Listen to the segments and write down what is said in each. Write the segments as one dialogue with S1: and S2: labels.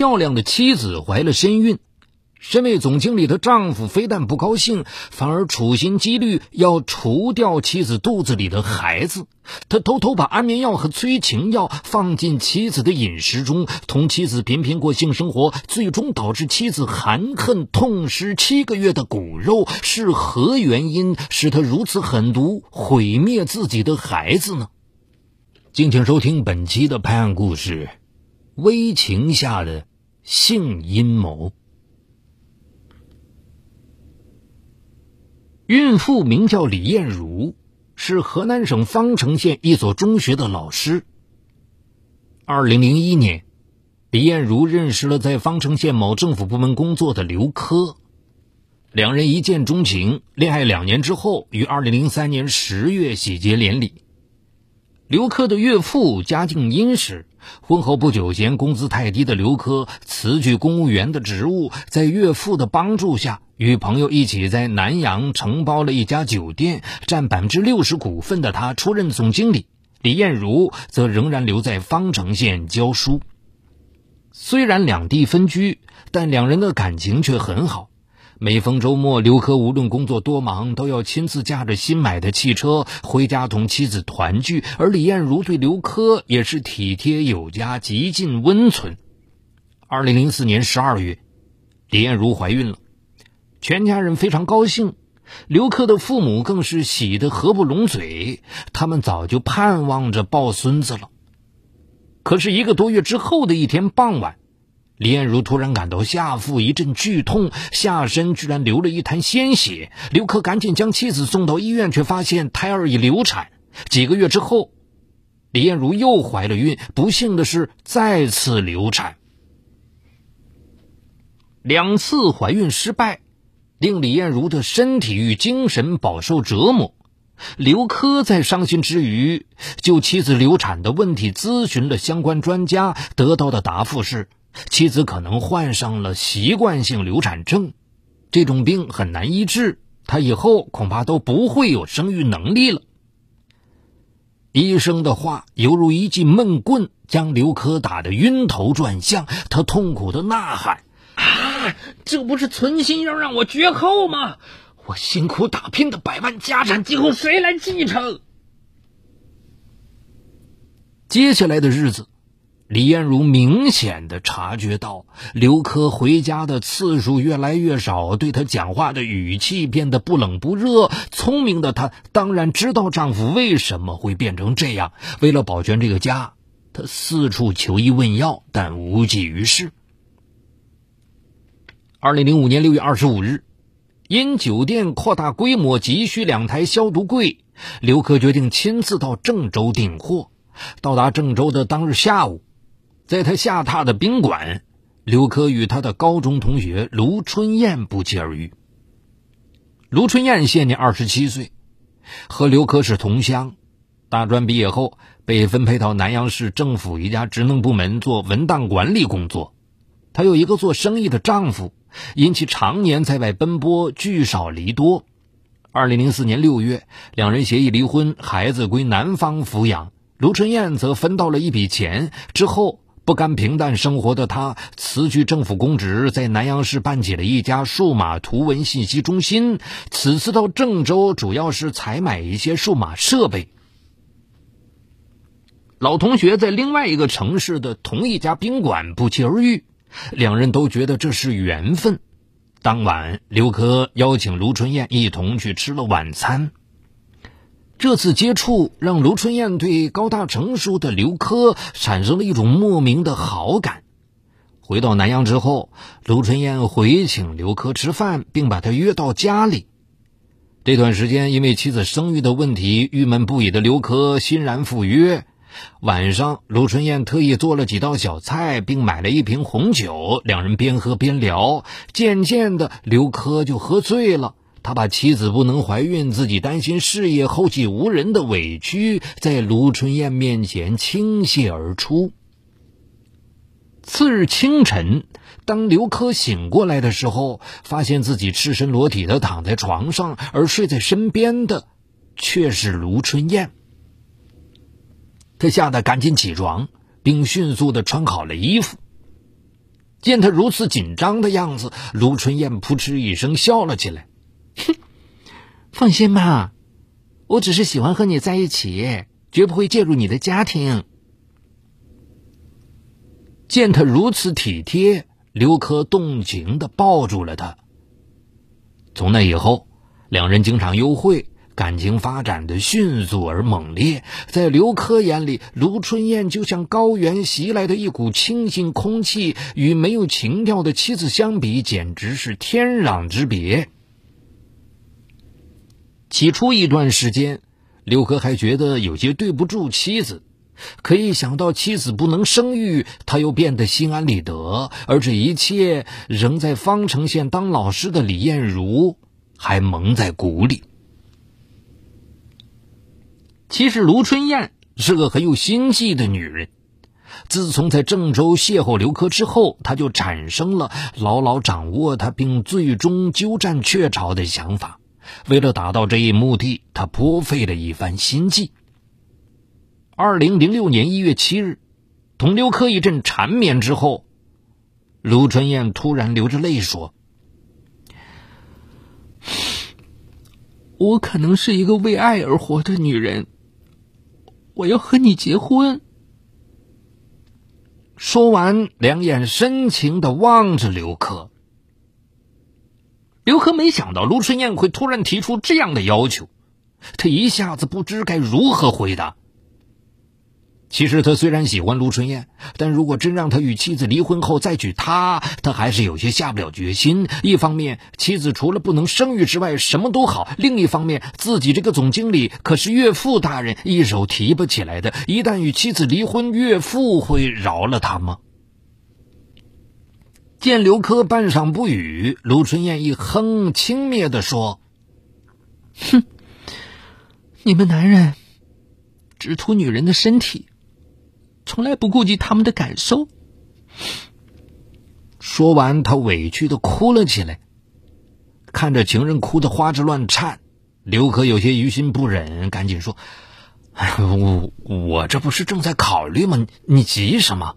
S1: 漂亮的妻子怀了身孕。身为总经理的丈夫非但不高兴，反而处心积虑要除掉妻子肚子里的孩子。他偷偷把安眠药和催情药放进妻子的饮食中，同妻子频频过性生活，最终导致妻子含恨痛失七个月的骨肉。是何原因使他如此狠毒，毁灭自己的孩子呢？敬请收听本期的拍案故事：危情下的性阴谋。孕妇名叫李艳茹，是河南省方城县一所中学的老师。二零零一年，李艳茹认识了在方城县某政府部门工作的刘科，两人一见钟情，恋爱两年之后，于二零零三年十月喜结连理。刘科的岳父家境殷实，婚后不久，嫌工资太低的刘科辞去公务员的职务，在岳父的帮助下，与朋友一起在南阳承包了一家酒店，占百分之六十股份的他出任总经理，李艳茹则仍然留在方城县教书。虽然两地分居，但两人的感情却很好。每逢周末，刘科无论工作多忙，都要亲自驾着新买的汽车回家同妻子团聚。而李艳茹对刘科也是体贴有加，极尽温存。二零零四年十二月，李艳茹怀孕了，全家人非常高兴，刘科的父母更是喜得合不拢嘴。他们早就盼望着抱孙子了。可是一个多月之后的一天傍晚。李艳茹突然感到下腹一阵剧痛，下身居然流了一滩鲜血。刘科赶紧将妻子送到医院，却发现胎儿已流产。几个月之后，李艳茹又怀了孕，不幸的是再次流产。两次怀孕失败，令李艳茹的身体与精神饱受折磨。刘科在伤心之余，就妻子流产的问题咨询了相关专家，得到的答复是。妻子可能患上了习惯性流产症，这种病很难医治，她以后恐怕都不会有生育能力了。医生的话犹如一记闷棍，将刘科打得晕头转向。他痛苦的呐喊：“啊，这不是存心要让我绝后吗？我辛苦打拼的百万家产，今后谁来继承？”接下来的日子。李艳茹明显的察觉到刘科回家的次数越来越少，对他讲话的语气变得不冷不热。聪明的她当然知道丈夫为什么会变成这样。为了保全这个家，她四处求医问药，但无济于事。二零零五年六月二十五日，因酒店扩大规模，急需两台消毒柜，刘科决定亲自到郑州订货。到达郑州的当日下午。在他下榻的宾馆，刘科与他的高中同学卢春燕不期而遇。卢春燕现年二十七岁，和刘科是同乡。大专毕业后，被分配到南阳市政府一家职能部门做文档管理工作。她有一个做生意的丈夫，因其常年在外奔波，聚少离多。二零零四年六月，两人协议离婚，孩子归男方抚养，卢春燕则分到了一笔钱。之后。不甘平淡生活的他辞去政府公职，在南阳市办起了一家数码图文信息中心。此次到郑州，主要是采买一些数码设备。老同学在另外一个城市的同一家宾馆不期而遇，两人都觉得这是缘分。当晚，刘科邀请卢春燕一同去吃了晚餐。这次接触让卢春燕对高大成熟的刘科产生了一种莫名的好感。回到南阳之后，卢春燕回请刘科吃饭，并把他约到家里。这段时间，因为妻子生育的问题，郁闷不已的刘科欣然赴约。晚上，卢春燕特意做了几道小菜，并买了一瓶红酒，两人边喝边聊。渐渐的，刘科就喝醉了。他把妻子不能怀孕、自己担心事业后继无人的委屈，在卢春燕面前倾泻而出。次日清晨，当刘科醒过来的时候，发现自己赤身裸体的躺在床上，而睡在身边的却是卢春燕。他吓得赶紧起床，并迅速的穿好了衣服。见他如此紧张的样子，卢春燕扑哧一声笑了起来。
S2: 哼，放心吧，我只是喜欢和你在一起，绝不会介入你的家庭。
S1: 见他如此体贴，刘珂动情的抱住了他。从那以后，两人经常幽会。感情发展的迅速而猛烈，在刘珂眼里，卢春燕就像高原袭来的一股清新空气，与没有情调的妻子相比，简直是天壤之别。起初一段时间，刘珂还觉得有些对不住妻子，可一想到妻子不能生育，他又变得心安理得。而这一切，仍在方城县当老师的李艳茹还蒙在鼓里。其实卢春燕是个很有心计的女人。自从在郑州邂逅刘珂之后，她就产生了牢牢掌握他，并最终鸠占鹊巢的想法。为了达到这一目的，他颇费了一番心计。二零零六年一月七日，同刘珂一阵缠绵之后，卢春燕突然流着泪说：“
S2: 我可能是一个为爱而活的女人。”我要和你结婚。
S1: 说完，两眼深情的望着刘珂。刘珂没想到卢春燕会突然提出这样的要求，他一下子不知该如何回答。其实他虽然喜欢卢春燕，但如果真让他与妻子离婚后再娶她，他还是有些下不了决心。一方面，妻子除了不能生育之外什么都好；另一方面，自己这个总经理可是岳父大人一手提拔起来的，一旦与妻子离婚，岳父会饶了他吗？见刘珂半晌不语，卢春燕一哼，轻蔑的说：“
S2: 哼，你们男人只图女人的身体。”从来不顾及他们的感受。
S1: 说完，他委屈的哭了起来。看着情人哭得花枝乱颤，刘珂有些于心不忍，赶紧说：“哎我我这不是正在考虑吗？你急什么？”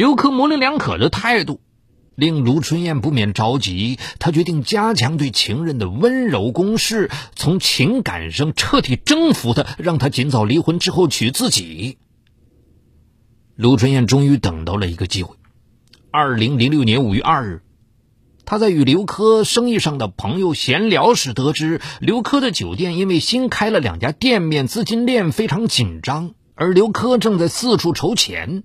S1: 刘珂模棱两可的态度。令卢春燕不免着急，她决定加强对情人的温柔攻势，从情感上彻底征服他，让他尽早离婚之后娶自己。卢春燕终于等到了一个机会。二零零六年五月二日，她在与刘珂生意上的朋友闲聊时，得知刘珂的酒店因为新开了两家店面，资金链非常紧张，而刘珂正在四处筹钱。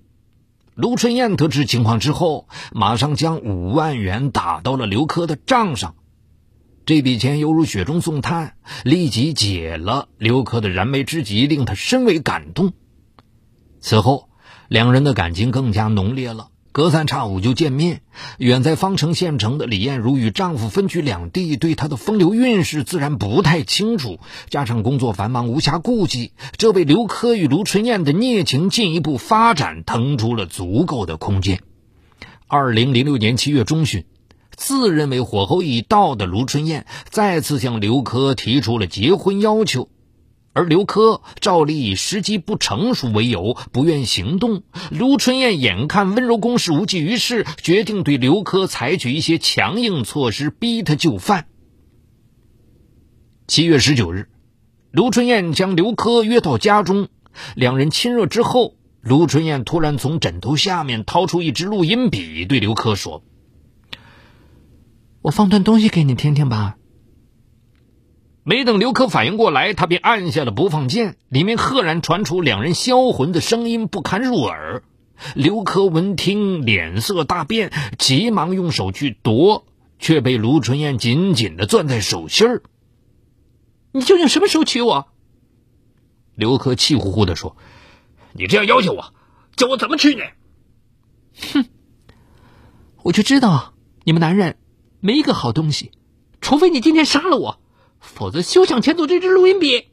S1: 卢春燕得知情况之后，马上将五万元打到了刘科的账上。这笔钱犹如雪中送炭，立即解了刘科的燃眉之急，令他深为感动。此后，两人的感情更加浓烈了。隔三差五就见面。远在方城县城的李艳茹与丈夫分居两地，对她的风流韵事自然不太清楚。加上工作繁忙，无暇顾及，这为刘珂与卢春燕的孽情进一步发展腾出了足够的空间。二零零六年七月中旬，自认为火候已到的卢春燕再次向刘珂提出了结婚要求。而刘珂照例以时机不成熟为由不愿行动，卢春燕眼看温柔攻势无济于事，决定对刘珂采取一些强硬措施，逼他就范。七月十九日，卢春燕将刘珂约到家中，两人亲热之后，卢春燕突然从枕头下面掏出一支录音笔，对刘珂说：“
S2: 我放段东西给你听听吧。”
S1: 没等刘珂反应过来，他便按下了播放键，里面赫然传出两人销魂的声音，不堪入耳。刘珂闻听，脸色大变，急忙用手去夺，却被卢春燕紧紧的攥在手心儿。
S2: 你究竟什么时候娶我？
S1: 刘珂气呼呼的说：“你这样要求我，叫我怎么娶你？”
S2: 哼，我就知道你们男人没一个好东西，除非你今天杀了我。否则，休想牵走这支录音笔。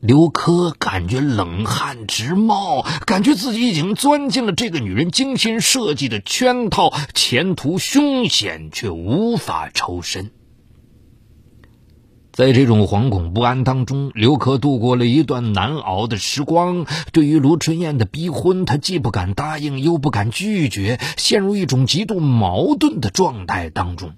S1: 刘珂感觉冷汗直冒，感觉自己已经钻进了这个女人精心设计的圈套，前途凶险却无法抽身。在这种惶恐不安当中，刘珂度过了一段难熬的时光。对于卢春燕的逼婚，他既不敢答应，又不敢拒绝，陷入一种极度矛盾的状态当中。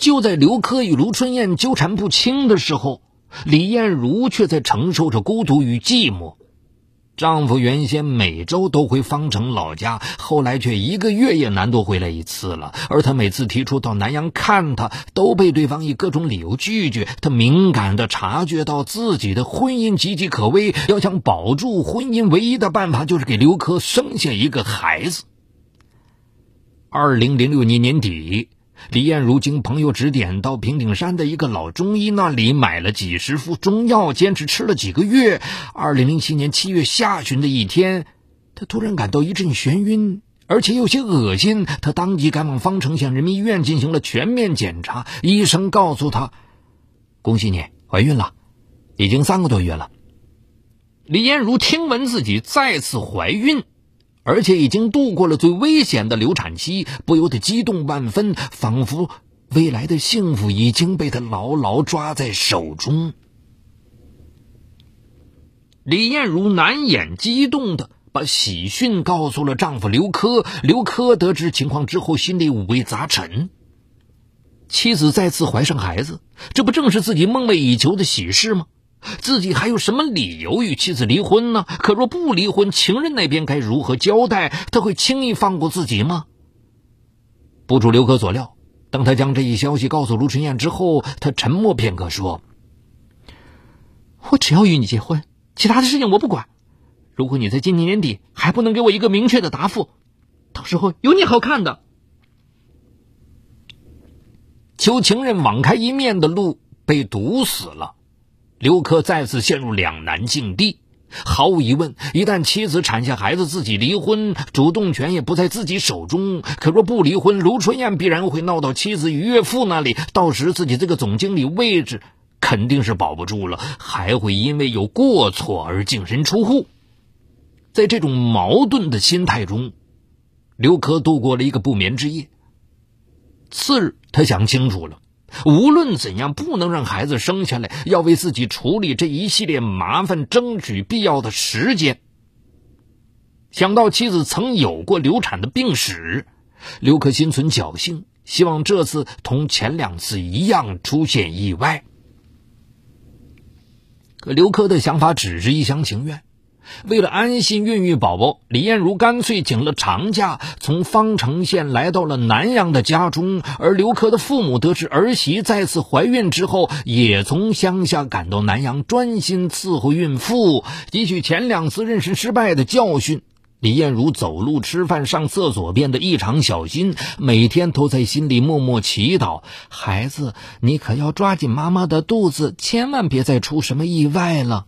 S1: 就在刘珂与卢春燕纠缠不清的时候，李艳茹却在承受着孤独与寂寞。丈夫原先每周都回方城老家，后来却一个月也难得回来一次了。而她每次提出到南阳看他，都被对方以各种理由拒绝。她敏感地察觉到自己的婚姻岌岌可危，要想保住婚姻，唯一的办法就是给刘珂生下一个孩子。二零零六年年底。李艳如经朋友指点，到平顶山的一个老中医那里买了几十副中药，坚持吃了几个月。二零零七年七月下旬的一天，她突然感到一阵眩晕，而且有些恶心。她当即赶往方城县人民医院进行了全面检查，医生告诉她：“恭喜你怀孕了，已经三个多月了。”李艳如听闻自己再次怀孕。而且已经度过了最危险的流产期，不由得激动万分，仿佛未来的幸福已经被他牢牢抓在手中。李艳茹难掩激动的把喜讯告诉了丈夫刘科。刘科得知情况之后，心里五味杂陈。妻子再次怀上孩子，这不正是自己梦寐以求的喜事吗？自己还有什么理由与妻子离婚呢？可若不离婚，情人那边该如何交代？他会轻易放过自己吗？不出刘珂所料，当他将这一消息告诉卢春燕之后，他沉默片刻，说：“
S2: 我只要与你结婚，其他的事情我不管。如果你在今年年底还不能给我一个明确的答复，到时候有你好看的。”
S1: 求情人网开一面的路被堵死了。刘珂再次陷入两难境地。毫无疑问，一旦妻子产下孩子，自己离婚，主动权也不在自己手中。可若不离婚，卢春燕必然会闹到妻子与岳父那里，到时自己这个总经理位置肯定是保不住了，还会因为有过错而净身出户。在这种矛盾的心态中，刘珂度过了一个不眠之夜。次日，他想清楚了。无论怎样，不能让孩子生下来，要为自己处理这一系列麻烦争取必要的时间。想到妻子曾有过流产的病史，刘克心存侥幸，希望这次同前两次一样出现意外。可刘克的想法只是一厢情愿。为了安心孕育宝宝，李艳茹干脆请了长假，从方城县来到了南阳的家中。而刘珂的父母得知儿媳再次怀孕之后，也从乡下赶到南阳，专心伺候孕妇，汲取前两次妊娠失败的教训。李艳茹走路、吃饭、上厕所变得异常小心，每天都在心里默默祈祷：“孩子，你可要抓紧妈妈的肚子，千万别再出什么意外了。”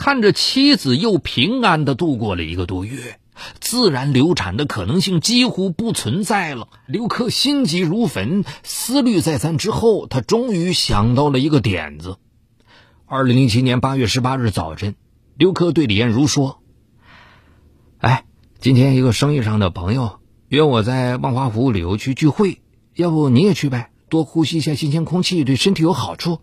S1: 看着妻子又平安的度过了一个多月，自然流产的可能性几乎不存在了。刘珂心急如焚，思虑再三之后，他终于想到了一个点子。二零零七年八月十八日早晨，刘珂对李艳茹说：“哎，今天一个生意上的朋友约我在万华湖旅游区聚会，要不你也去呗？多呼吸一下新鲜空气，对身体有好处。”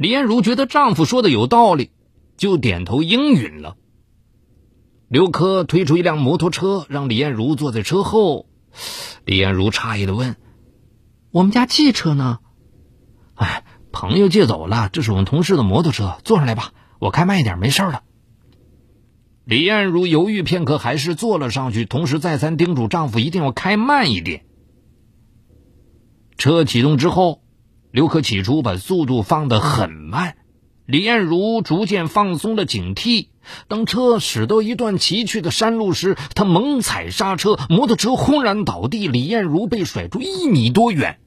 S1: 李艳茹觉得丈夫说的有道理，就点头应允了。刘珂推出一辆摩托车，让李艳茹坐在车后。李艳茹诧异的问：“我们家汽车呢？”“哎，朋友借走了，这是我们同事的摩托车，坐上来吧，我开慢一点，没事的。”李艳茹犹豫片刻，还是坐了上去，同时再三叮嘱丈夫一定要开慢一点。车启动之后。刘可起初把速度放得很慢，李艳茹逐渐放松了警惕。当车驶到一段崎岖的山路时，她猛踩刹车，摩托车轰然倒地，李艳茹被甩出一米多远。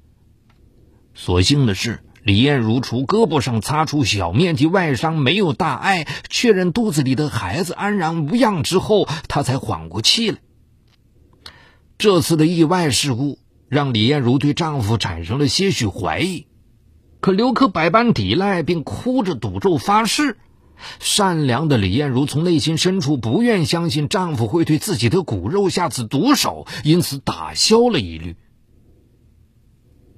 S1: 所幸的是，李艳茹除胳膊上擦出小面积外伤，没有大碍。确认肚子里的孩子安然无恙之后，她才缓过气来。这次的意外事故让李艳茹对丈夫产生了些许怀疑。可刘珂百般抵赖，并哭着赌咒发誓：“善良的李艳茹从内心深处不愿相信丈夫会对自己的骨肉下此毒手，因此打消了疑虑。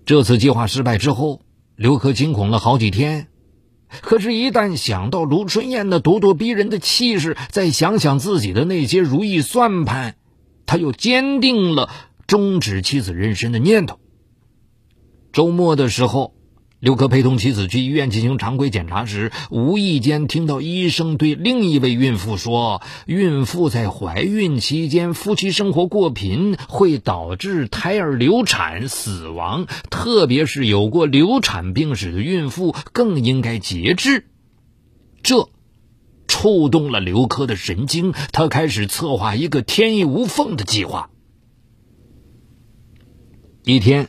S1: 这次计划失败之后，刘珂惊恐了好几天。可是，一旦想到卢春燕那咄咄逼人的气势，再想想自己的那些如意算盘，他又坚定了终止妻子妊娠的念头。周末的时候。刘科陪同妻子去医院进行常规检查时，无意间听到医生对另一位孕妇说：“孕妇在怀孕期间夫妻生活过频会导致胎儿流产死亡，特别是有过流产病史的孕妇更应该节制。”这触动了刘科的神经，他开始策划一个天衣无缝的计划。一天，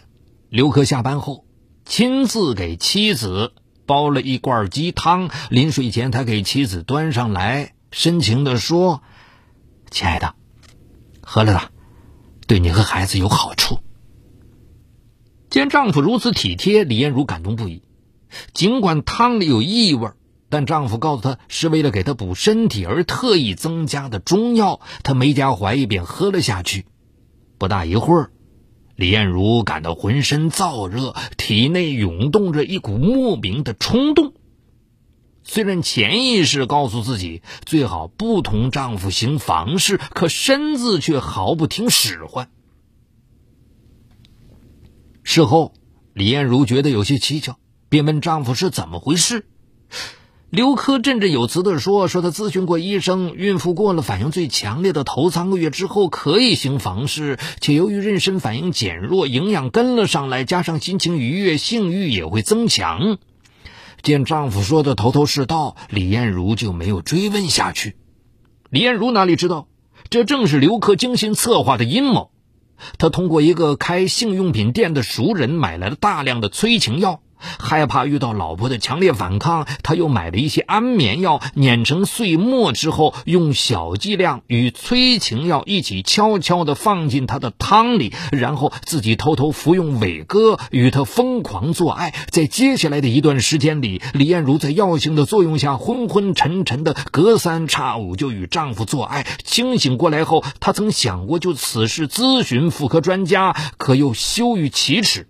S1: 刘科下班后。亲自给妻子煲了一罐鸡汤，临睡前他给妻子端上来，深情地说：“亲爱的，喝了吧，对你和孩子有好处。”见丈夫如此体贴，李艳茹感动不已。尽管汤里有异味，但丈夫告诉她是为了给她补身体而特意增加的中药，她没加怀疑便喝了下去。不大一会儿。李艳茹感到浑身燥热，体内涌动着一股莫名的冲动。虽然潜意识告诉自己最好不同丈夫行房事，可身子却毫不听使唤。事后，李艳茹觉得有些蹊跷，便问丈夫是怎么回事。刘科振振有词地说：“说他咨询过医生，孕妇过了反应最强烈的头三个月之后可以行房事，且由于妊娠反应减弱，营养跟了上来，加上心情愉悦，性欲也会增强。”见丈夫说的头头是道，李艳茹就没有追问下去。李艳茹哪里知道，这正是刘科精心策划的阴谋。他通过一个开性用品店的熟人买来了大量的催情药。害怕遇到老婆的强烈反抗，他又买了一些安眠药，碾成碎末之后，用小剂量与催情药一起悄悄地放进他的汤里，然后自己偷偷服用伟哥，与他疯狂做爱。在接下来的一段时间里，李艳茹在药性的作用下昏昏沉沉的，隔三差五就与丈夫做爱。清醒过来后，她曾想过就此事咨询妇科专家，可又羞于启齿。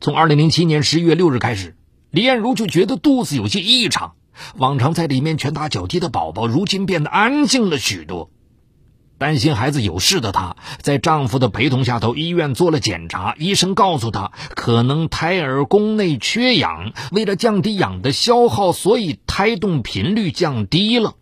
S1: 从二零零七年十一月六日开始，李艳茹就觉得肚子有些异常。往常在里面拳打脚踢的宝宝，如今变得安静了许多。担心孩子有事的她，在丈夫的陪同下到医院做了检查。医生告诉她，可能胎儿宫内缺氧，为了降低氧的消耗，所以胎动频率降低了。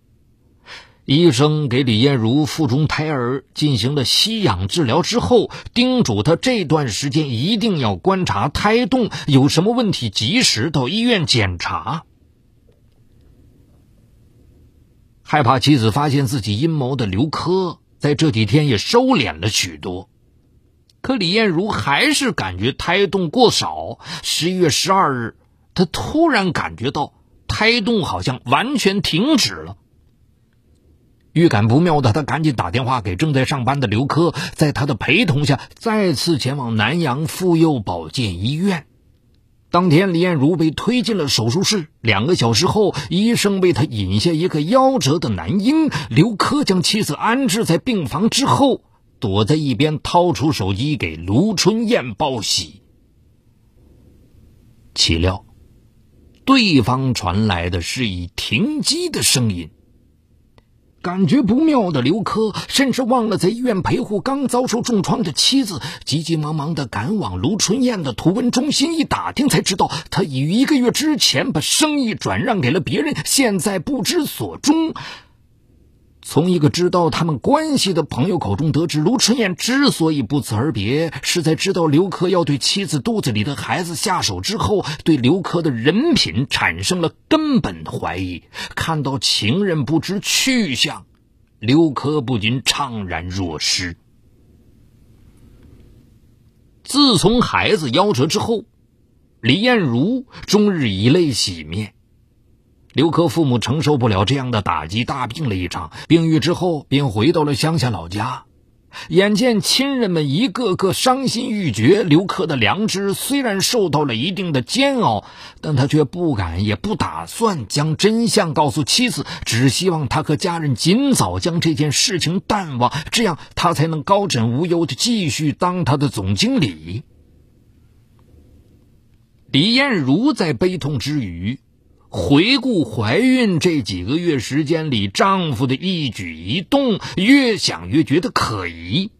S1: 医生给李艳茹腹中胎儿进行了吸氧治疗之后，叮嘱她这段时间一定要观察胎动，有什么问题及时到医院检查。害怕妻子发现自己阴谋的刘科，在这几天也收敛了许多。可李艳茹还是感觉胎动过少。十一月十二日，她突然感觉到胎动好像完全停止了。预感不妙的他赶紧打电话给正在上班的刘科，在他的陪同下再次前往南阳妇幼保健医院。当天，李艳茹被推进了手术室。两个小时后，医生为她引下一个夭折的男婴。刘科将妻子安置在病房之后，躲在一边掏出手机给卢春燕报喜。岂料，对方传来的是以停机的声音。感觉不妙的刘科甚至忘了在医院陪护刚遭受重创的妻子，急急忙忙的赶往卢春燕的图文中心一打听，才知道他已于一个月之前把生意转让给了别人，现在不知所终。从一个知道他们关系的朋友口中得知，卢春燕之所以不辞而别，是在知道刘科要对妻子肚子里的孩子下手之后，对刘科的人品产生了根本的怀疑。看到情人不知去向，刘科不禁怅然若失。自从孩子夭折之后，李艳茹终日以泪洗面。刘科父母承受不了这样的打击，大病了一场。病愈之后，便回到了乡下老家。眼见亲人们一个个伤心欲绝，刘科的良知虽然受到了一定的煎熬，但他却不敢也不打算将真相告诉妻子，只希望他和家人尽早将这件事情淡忘，这样他才能高枕无忧的继续当他的总经理。李艳茹在悲痛之余。回顾怀孕这几个月时间里，丈夫的一举一动，越想越觉得可疑。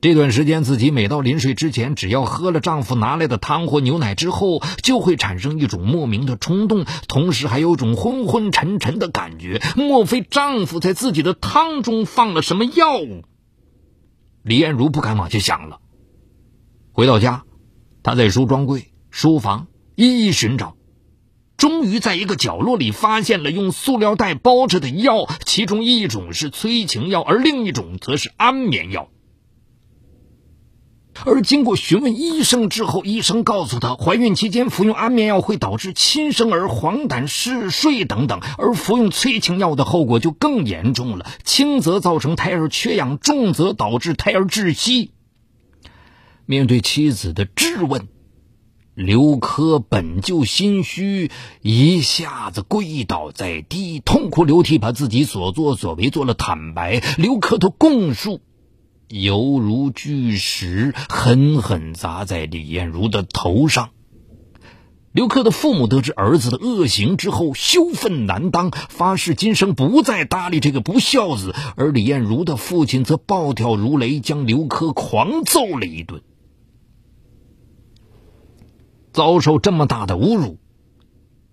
S1: 这段时间，自己每到临睡之前，只要喝了丈夫拿来的汤或牛奶之后，就会产生一种莫名的冲动，同时还有种昏昏沉沉的感觉。莫非丈夫在自己的汤中放了什么药物？李艳茹不敢往下想了。回到家，她在梳妆柜、书房一一寻找。终于在一个角落里发现了用塑料袋包着的药，其中一种是催情药，而另一种则是安眠药。而经过询问医生之后，医生告诉他，怀孕期间服用安眠药会导致新生儿黄疸嗜睡等等，而服用催情药的后果就更严重了，轻则造成胎儿缺氧，重则导致胎儿窒息。面对妻子的质问。刘科本就心虚，一下子跪倒在地，痛哭流涕，把自己所作所为做了坦白。刘科的供述犹如巨石，狠狠砸在李艳茹的头上。刘珂的父母得知儿子的恶行之后，羞愤难当，发誓今生不再搭理这个不孝子。而李艳茹的父亲则暴跳如雷，将刘科狂揍了一顿。遭受这么大的侮辱，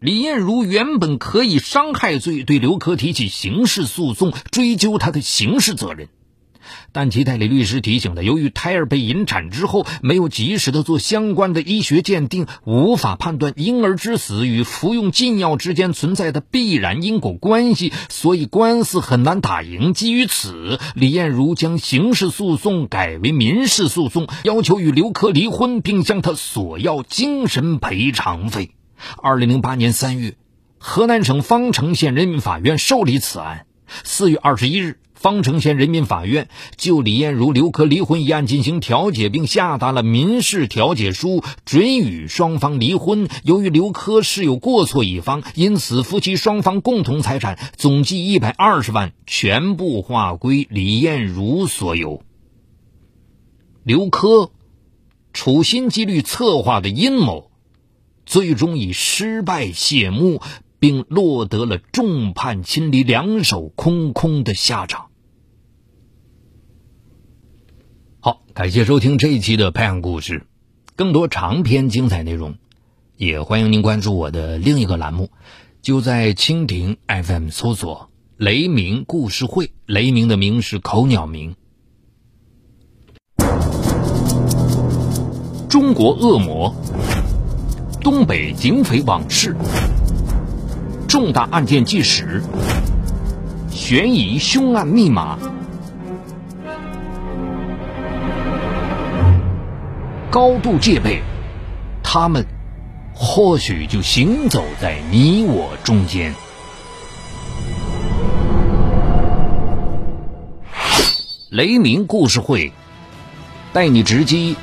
S1: 李艳茹原本可以伤害罪对刘科提起刑事诉讼，追究他的刑事责任。但其代理律师提醒他，由于胎儿被引产之后没有及时的做相关的医学鉴定，无法判断婴儿之死与服用禁药之间存在的必然因果关系，所以官司很难打赢。基于此，李艳茹将刑事诉讼改为民事诉讼，要求与刘科离婚，并向他索要精神赔偿费。二零零八年三月，河南省方城县人民法院受理此案。四月二十一日。方城县人民法院就李艳茹、刘科离婚一案进行调解，并下达了民事调解书，准予双方离婚。由于刘科是有过错一方，因此夫妻双方共同财产总计一百二十万全部划归李艳茹所有。刘科处心积虑策划的阴谋，最终以失败谢幕，并落得了众叛亲离、两手空空的下场。好，感谢收听这一期的拍案故事，更多长篇精彩内容，也欢迎您关注我的另一个栏目，就在蜻蜓 FM 搜索“雷鸣故事会”，雷鸣的鸣是口鸟鸣。中国恶魔，东北警匪往事，重大案件纪实，悬疑凶案密码。高度戒备，他们或许就行走在你我中间。雷鸣故事会带你直击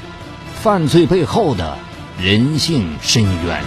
S1: 犯罪背后的人性深渊。